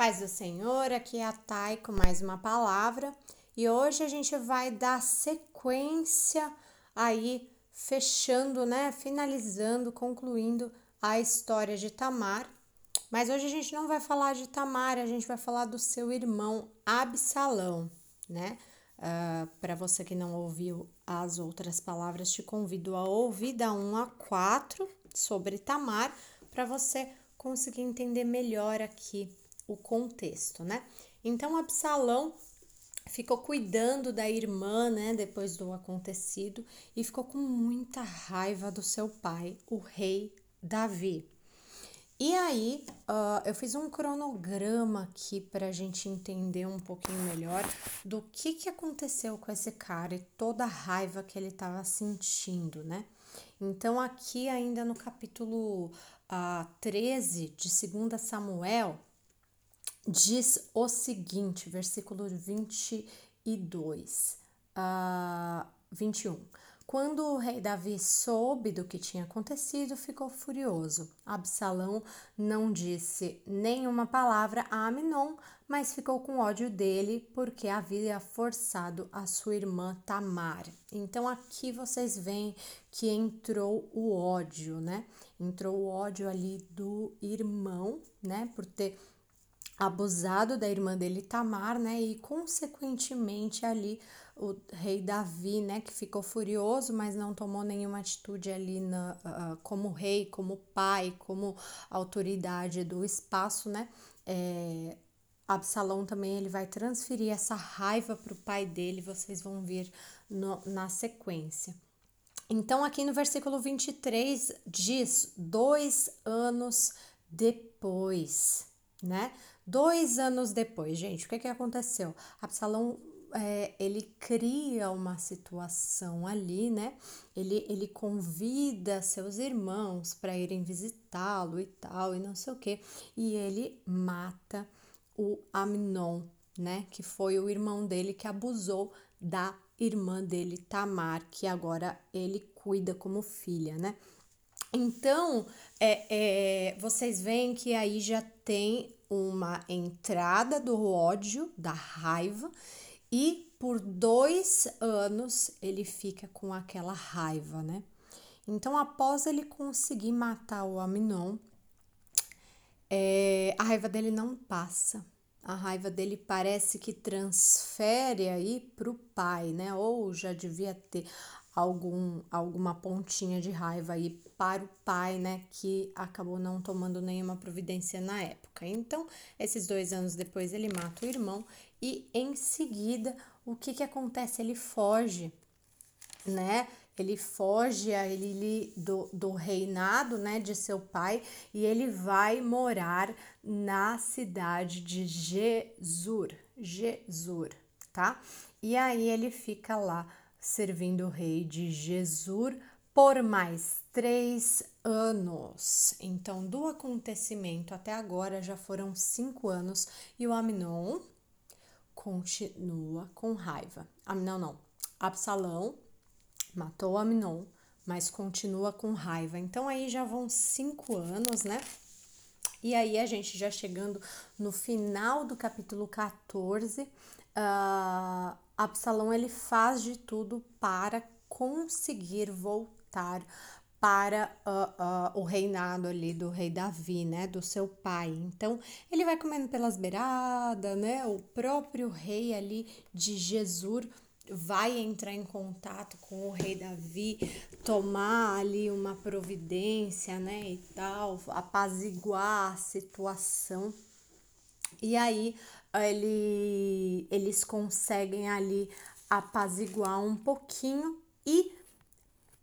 Paz do Senhor, aqui é a Thay com mais uma palavra e hoje a gente vai dar sequência aí, fechando, né, finalizando, concluindo a história de Tamar. Mas hoje a gente não vai falar de Tamar, a gente vai falar do seu irmão Absalão, né? Uh, ah, Para você que não ouviu as outras palavras, te convido a ouvir da 1 a 4 sobre Tamar, para você conseguir entender melhor aqui o contexto, né? Então Absalão ficou cuidando da irmã, né, depois do acontecido e ficou com muita raiva do seu pai, o rei Davi. E aí, uh, eu fiz um cronograma aqui para a gente entender um pouquinho melhor do que, que aconteceu com esse cara e toda a raiva que ele estava sentindo, né? Então, aqui, ainda no capítulo uh, 13 de 2 Samuel, diz o seguinte, versículo 22, uh, 21. Quando o rei Davi soube do que tinha acontecido, ficou furioso. Absalão não disse nenhuma palavra a Aminon, mas ficou com ódio dele porque havia forçado a sua irmã Tamar. Então aqui vocês veem que entrou o ódio, né? Entrou o ódio ali do irmão, né? Por ter abusado da irmã dele Tamar, né? E consequentemente ali o rei Davi, né, que ficou furioso, mas não tomou nenhuma atitude ali na, uh, como rei, como pai, como autoridade do espaço, né? É, Absalão também ele vai transferir essa raiva para o pai dele, vocês vão ver no, na sequência. Então, aqui no versículo 23 diz: dois anos depois, né? Dois anos depois, gente, o que, que aconteceu? Absalão é, ele cria uma situação ali, né? Ele, ele convida seus irmãos para irem visitá-lo e tal, e não sei o que, e ele mata o Amnon, né? Que foi o irmão dele que abusou da irmã dele, Tamar, que agora ele cuida como filha, né? Então, é, é, vocês veem que aí já tem uma entrada do ódio, da raiva, e por dois anos ele fica com aquela raiva, né? Então, após ele conseguir matar o Aminon, é, a raiva dele não passa. A raiva dele parece que transfere aí para o pai, né? Ou já devia ter algum, alguma pontinha de raiva aí para o pai, né, que acabou não tomando nenhuma providência na época. Então, esses dois anos depois, ele mata o irmão e em seguida, o que que acontece? Ele foge, né? Ele foge ele, do, do reinado, né, de seu pai e ele vai morar na cidade de Jesur, Jesur, tá? E aí ele fica lá servindo o rei de Jesur por mais três anos. Então, do acontecimento até agora já foram cinco anos e o Aminon continua com raiva. Aminon não, Absalão matou Aminon, mas continua com raiva. Então, aí já vão cinco anos, né? E aí, a gente já chegando no final do capítulo 14, uh, Absalão ele faz de tudo para conseguir voltar para uh, uh, o reinado ali do rei Davi, né, do seu pai. Então, ele vai comendo pelas beiradas, né, o próprio rei ali de Jesus vai entrar em contato com o rei Davi, tomar ali uma providência, né, e tal, apaziguar a situação. E aí ele, eles conseguem ali apaziguar um pouquinho e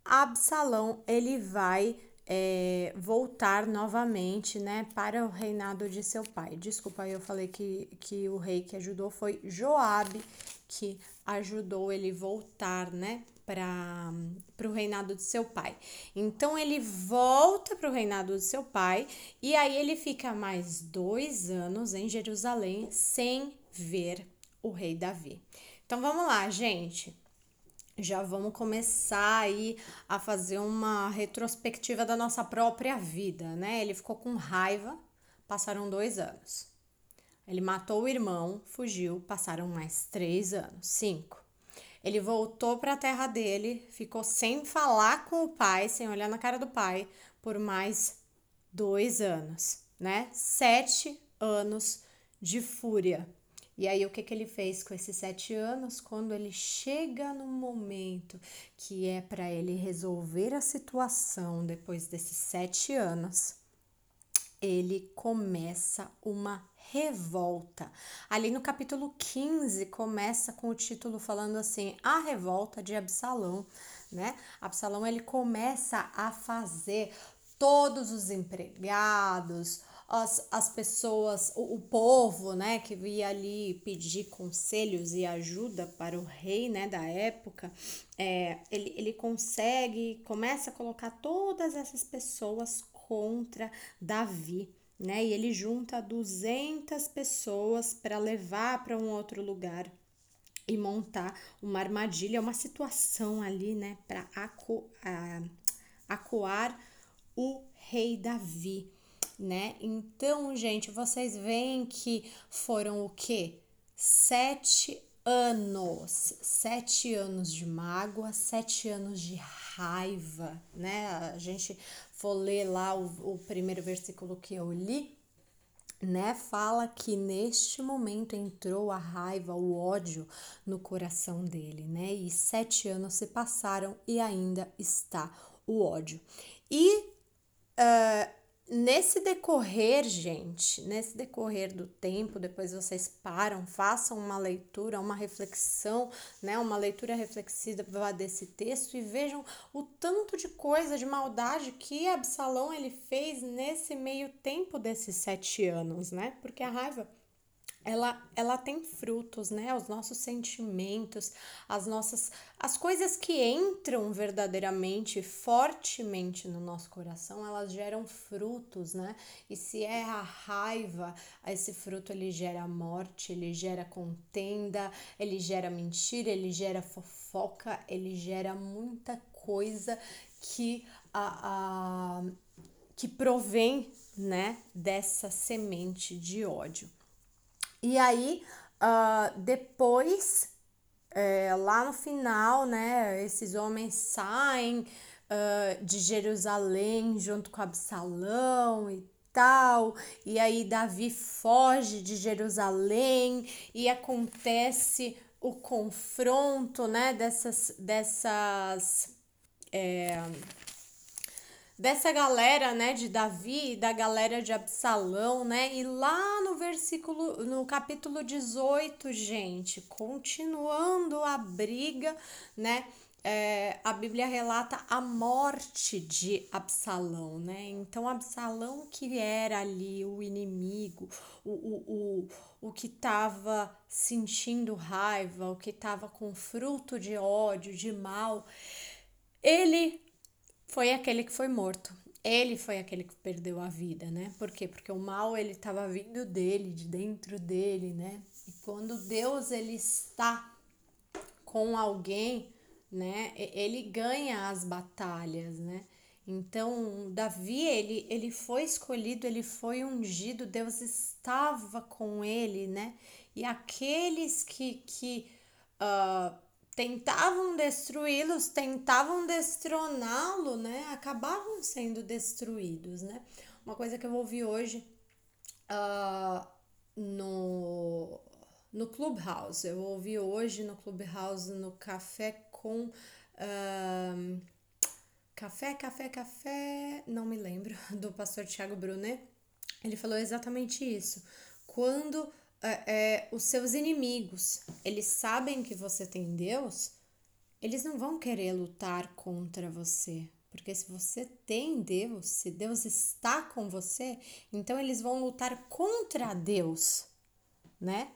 Absalão ele vai é, voltar novamente, né, para o reinado de seu pai. Desculpa, eu falei que, que o rei que ajudou foi Joabe, que ajudou ele voltar, né, para o reinado de seu pai. Então ele volta para o reinado de seu pai e aí ele fica mais dois anos em Jerusalém sem ver o rei Davi. Então vamos lá, gente. Já vamos começar aí a fazer uma retrospectiva da nossa própria vida, né? Ele ficou com raiva, passaram dois anos. Ele matou o irmão, fugiu, passaram mais três anos, cinco. Ele voltou para a terra dele, ficou sem falar com o pai, sem olhar na cara do pai, por mais dois anos, né? Sete anos de fúria. E aí, o que, que ele fez com esses sete anos? Quando ele chega no momento que é para ele resolver a situação depois desses sete anos, ele começa uma revolta. Ali no capítulo 15 começa com o título falando assim: A revolta de Absalão, né? Absalão ele começa a fazer todos os empregados, as, as pessoas, o, o povo, né, que via ali pedir conselhos e ajuda para o rei, né, da época, é, ele, ele consegue, começa a colocar todas essas pessoas contra Davi, né, e ele junta 200 pessoas para levar para um outro lugar e montar uma armadilha, uma situação ali, né, para acu acuar o rei Davi né? Então, gente, vocês veem que foram o quê? Sete anos, sete anos de mágoa, sete anos de raiva, né? A gente for ler lá o, o primeiro versículo que eu li, né? Fala que neste momento entrou a raiva, o ódio no coração dele, né? E sete anos se passaram e ainda está o ódio. E uh, Nesse decorrer, gente, nesse decorrer do tempo, depois vocês param, façam uma leitura, uma reflexão, né, uma leitura reflexiva desse texto e vejam o tanto de coisa, de maldade que Absalão ele fez nesse meio tempo desses sete anos, né? Porque a raiva ela, ela tem frutos, né? Os nossos sentimentos, as nossas as coisas que entram verdadeiramente fortemente no nosso coração, elas geram frutos, né? E se é a raiva, esse fruto ele gera morte, ele gera contenda, ele gera mentira, ele gera fofoca, ele gera muita coisa que a, a que provém, né, dessa semente de ódio. E aí, uh, depois, é, lá no final, né, esses homens saem uh, de Jerusalém junto com Absalão e tal, e aí Davi foge de Jerusalém e acontece o confronto, né, dessas, dessas é, dessa galera, né, de Davi, da galera de Absalão, né? E lá no versículo, no capítulo 18, gente, continuando a briga, né? É, a Bíblia relata a morte de Absalão, né? Então, Absalão, que era ali o inimigo, o, o, o, o que estava sentindo raiva, o que estava com fruto de ódio, de mal, ele foi aquele que foi morto. Ele foi aquele que perdeu a vida, né? Por quê? Porque o mal ele estava vindo dele, de dentro dele, né? E quando Deus ele está com alguém, né? Ele ganha as batalhas, né? Então, Davi, ele, ele foi escolhido, ele foi ungido, Deus estava com ele, né? E aqueles que, que uh, tentavam destruí-los, tentavam destroná-lo, né? Acabavam sendo destruídos, né? Uma coisa que eu ouvi hoje uh, no, no Clubhouse, eu ouvi hoje no Clubhouse, no Café com. Uh, café, café, café, não me lembro, do pastor Tiago Brunet. Ele falou exatamente isso. Quando é, é, os seus inimigos, eles sabem que você tem Deus, eles não vão querer lutar contra você. Porque se você tem Deus, se Deus está com você, então eles vão lutar contra Deus, né?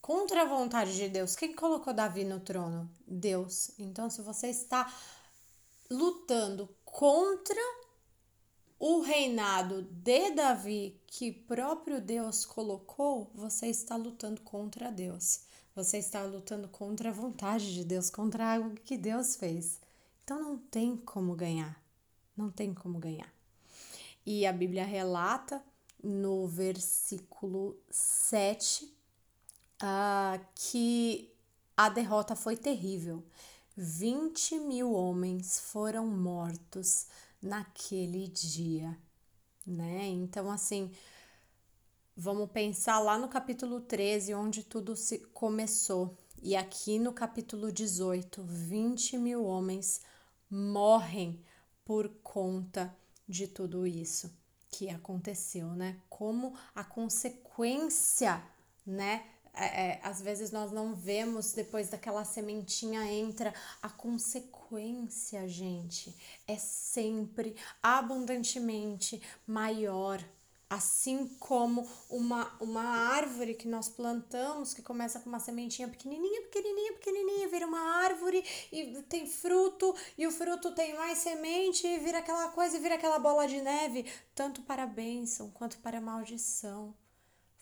Contra a vontade de Deus. Quem colocou Davi no trono? Deus. Então, se você está lutando contra o reinado de Davi que próprio Deus colocou, você está lutando contra Deus. Você está lutando contra a vontade de Deus, contra algo que Deus fez. Então não tem como ganhar. Não tem como ganhar. E a Bíblia relata no versículo 7, uh, ah, que a derrota foi terrível. 20 mil homens foram mortos naquele dia, né? Então, assim, vamos pensar lá no capítulo 13, onde tudo se começou. E aqui no capítulo 18, 20 mil homens morrem por conta de tudo isso que aconteceu, né? Como a consequência, né? É, é, às vezes nós não vemos depois daquela sementinha entra a consequência, gente, é sempre abundantemente maior. Assim como uma, uma árvore que nós plantamos, que começa com uma sementinha pequenininha, pequenininha, pequenininha, vira uma árvore e tem fruto, e o fruto tem mais semente, e vira aquela coisa, e vira aquela bola de neve, tanto para a bênção quanto para a maldição.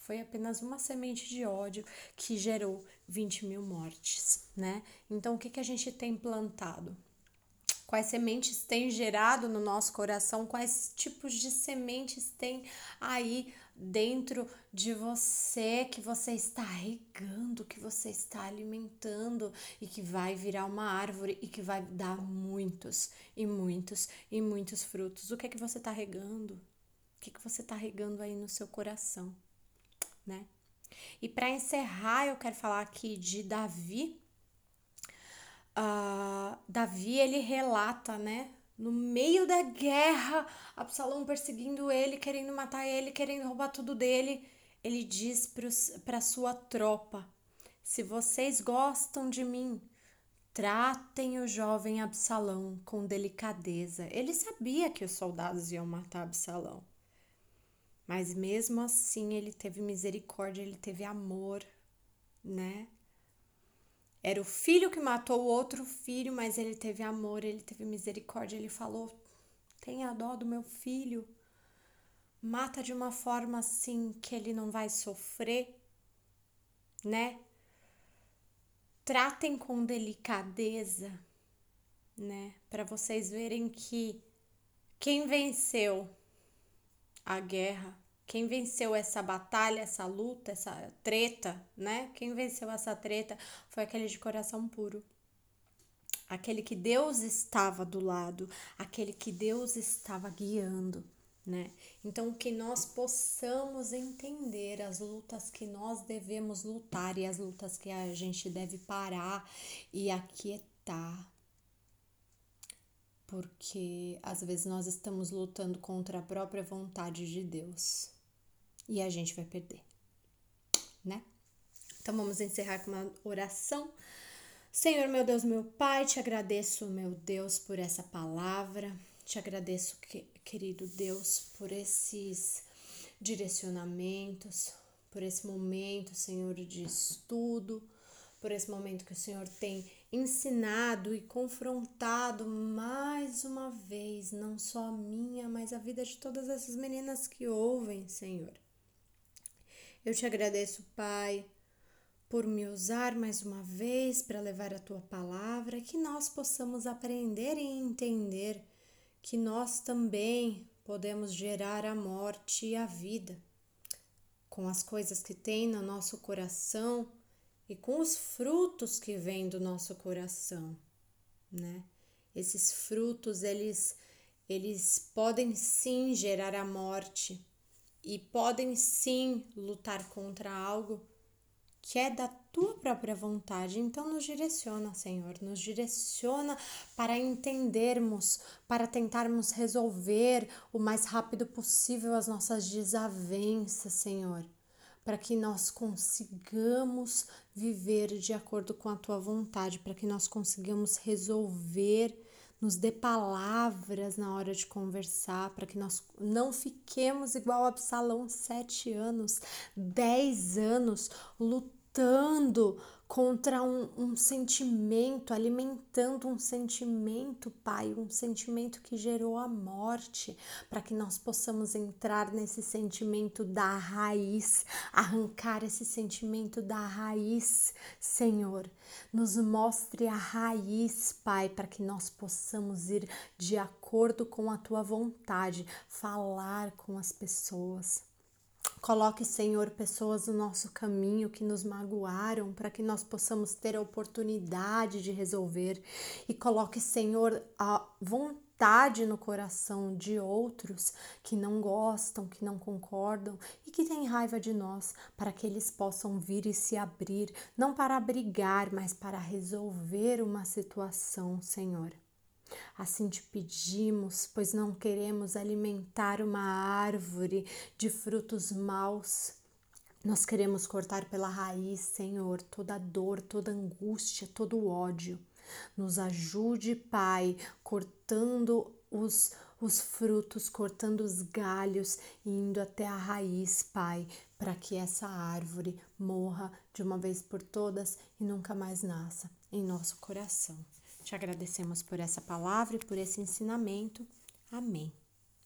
Foi apenas uma semente de ódio que gerou 20 mil mortes, né? Então, o que, que a gente tem plantado? quais sementes tem gerado no nosso coração, quais tipos de sementes tem aí dentro de você que você está regando, que você está alimentando e que vai virar uma árvore e que vai dar muitos e muitos e muitos frutos. O que é que você está regando? O que, que você está regando aí no seu coração, né? E para encerrar, eu quero falar aqui de Davi, uh, Davi ele relata, né? No meio da guerra, Absalão perseguindo ele, querendo matar ele, querendo roubar tudo dele, ele diz para sua tropa: Se vocês gostam de mim, tratem o jovem Absalão com delicadeza. Ele sabia que os soldados iam matar Absalão. Mas mesmo assim ele teve misericórdia, ele teve amor, né? Era o filho que matou o outro filho, mas ele teve amor, ele teve misericórdia. Ele falou: tenha dó do meu filho. Mata de uma forma assim que ele não vai sofrer, né? Tratem com delicadeza, né? Para vocês verem que quem venceu a guerra quem venceu essa batalha, essa luta, essa treta, né? Quem venceu essa treta foi aquele de coração puro. Aquele que Deus estava do lado, aquele que Deus estava guiando, né? Então que nós possamos entender as lutas que nós devemos lutar e as lutas que a gente deve parar e aquietar. Porque às vezes nós estamos lutando contra a própria vontade de Deus e a gente vai perder, né? Então vamos encerrar com uma oração. Senhor, meu Deus, meu Pai, te agradeço, meu Deus, por essa palavra. Te agradeço, querido Deus, por esses direcionamentos, por esse momento, Senhor, de estudo, por esse momento que o Senhor tem ensinado e confrontado mais uma vez, não só a minha, mas a vida de todas essas meninas que ouvem, Senhor. Eu te agradeço, Pai, por me usar mais uma vez para levar a tua palavra, que nós possamos aprender e entender que nós também podemos gerar a morte e a vida com as coisas que tem no nosso coração e com os frutos que vêm do nosso coração, né? Esses frutos, eles eles podem sim gerar a morte, e podem sim lutar contra algo que é da tua própria vontade. Então, nos direciona, Senhor, nos direciona para entendermos, para tentarmos resolver o mais rápido possível as nossas desavenças, Senhor, para que nós consigamos viver de acordo com a tua vontade, para que nós consigamos resolver nos dê palavras na hora de conversar, para que nós não fiquemos igual a Absalão, sete anos, dez anos, lutando contra um, um, sentimento, alimentando um sentimento, Pai, um sentimento que gerou a morte, para que nós possamos entrar nesse sentimento da raiz, arrancar esse sentimento da raiz, Senhor. Nos mostre a raiz, Pai, para que nós possamos ir de acordo com a tua vontade, falar com as pessoas Coloque, Senhor, pessoas no nosso caminho que nos magoaram para que nós possamos ter a oportunidade de resolver. E coloque, Senhor, a vontade no coração de outros que não gostam, que não concordam e que têm raiva de nós, para que eles possam vir e se abrir, não para brigar, mas para resolver uma situação, Senhor. Assim te pedimos, pois não queremos alimentar uma árvore de frutos maus. Nós queremos cortar pela raiz, Senhor, toda dor, toda angústia, todo ódio. Nos ajude, Pai, cortando os, os frutos, cortando os galhos, indo até a raiz, Pai, para que essa árvore morra de uma vez por todas e nunca mais nasça em nosso coração. Te agradecemos por essa palavra e por esse ensinamento. Amém.